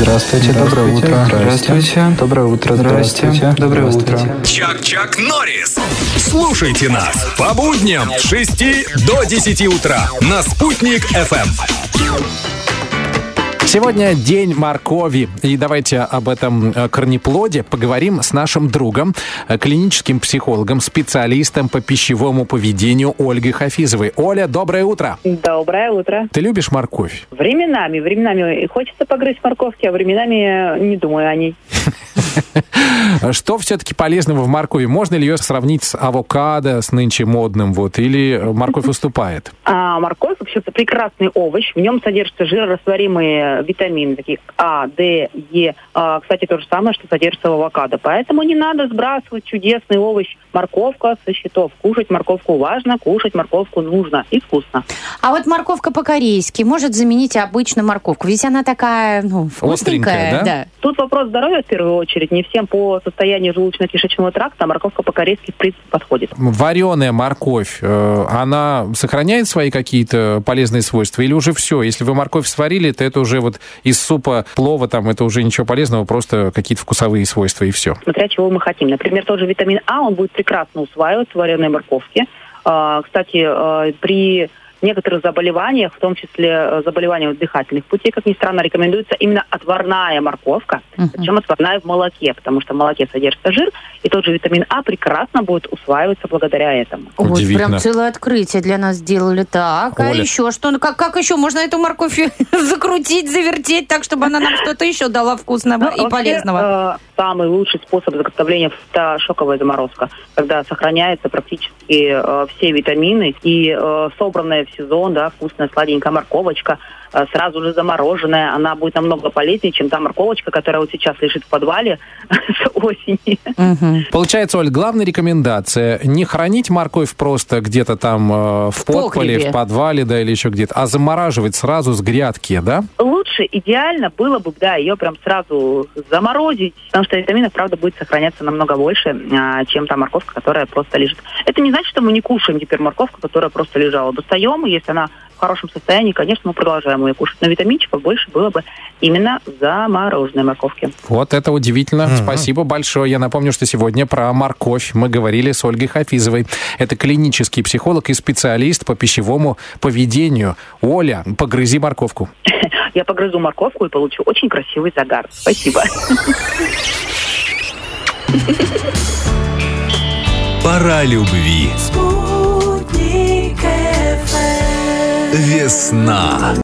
Здравствуйте, доброе утро. Здравствуйте. Доброе утро. Здрасте. Доброе утро. Чак-Чак Норрис. Слушайте нас по будням с 6 до 10 утра на «Спутник FM. Сегодня день моркови. И давайте об этом э, корнеплоде поговорим с нашим другом, э, клиническим психологом, специалистом по пищевому поведению Ольгой Хафизовой. Оля, доброе утро. Доброе утро. Ты любишь морковь? Временами, временами хочется погрызть морковки, а временами не думаю о ней. Что все-таки полезного в моркови? Можно ли ее сравнить с авокадо, с нынче модным, вот, или морковь уступает? А морковь вообще прекрасный овощ. В нем содержатся жирорастворимые витамины, такие А, Д, Е. А, кстати, то же самое, что содержится в авокадо. Поэтому не надо сбрасывать чудесный овощ морковка со счетов. Кушать морковку важно, кушать морковку нужно и вкусно. А вот морковка по-корейски может заменить обычную морковку, ведь она такая, ну, вкусненькая. Остренькая, да? Тут вопрос здоровья в первую очередь. Не всем по состоянию желудочно-кишечного тракта морковка по-корейски в принципе подходит. Вареная морковь, э, она сохраняет свои какие-то полезные свойства? Или уже все? Если вы морковь сварили, то это уже вот из супа, плова, там, это уже ничего полезного, просто какие-то вкусовые свойства и все. смотря чего мы хотим. Например, тот же витамин А, он будет прекрасно усваиваться в вареной морковке. А, Кстати, а, при некоторых заболеваниях, в том числе э, заболеваниях дыхательных путей, как ни странно, рекомендуется именно отварная морковка, причем отварная в молоке, потому что в молоке содержится жир, и тот же витамин А прекрасно будет усваиваться благодаря этому. Вот Удивительно. прям целое открытие для нас сделали. Так, а Оля. еще что? Ну, как, как еще можно эту морковь закрутить, завертеть так, чтобы она нам что-то еще дала вкусного Ну, и вообще, полезного? э, самый лучший способ заготовления – это шоковая заморозка, когда сохраняются практически э, все витамины и э, собранная в сезон, да, вкусная сладенькая морковочка, э, сразу же замороженная, она будет намного полезнее, чем та морковочка, которая вот сейчас лежит в подвале с осени. Мгм. Получается, Оль, главная рекомендация не хранить морковь просто где-то там э, в подполе, погребе. в подвале, да, или еще где-то, а замораживать сразу с грядки, да? Лучше, идеально было бы, да, ее прям сразу заморозить, потому что витаминов, правда, будет сохраняться намного больше, а, чем та морковка, которая просто лежит. Это не значит, что мы не кушаем теперь морковку, которая просто лежала. Достаем, и если она в хорошем состоянии, конечно, мы продолжаем ее кушать. Но витаминчиков больше было бы именно в замороженной морковке. Вот это удивительно. Спасибо большое. Я напомню, что сегодня про морковь мы говорили с Ольгой Хафизовой. Это клинический психолог и специалист по пищевому поведению. Оля, погрызи морковку. Я погрызу морковку и получу очень красивый загар. Спасибо. Пора любви. Весна.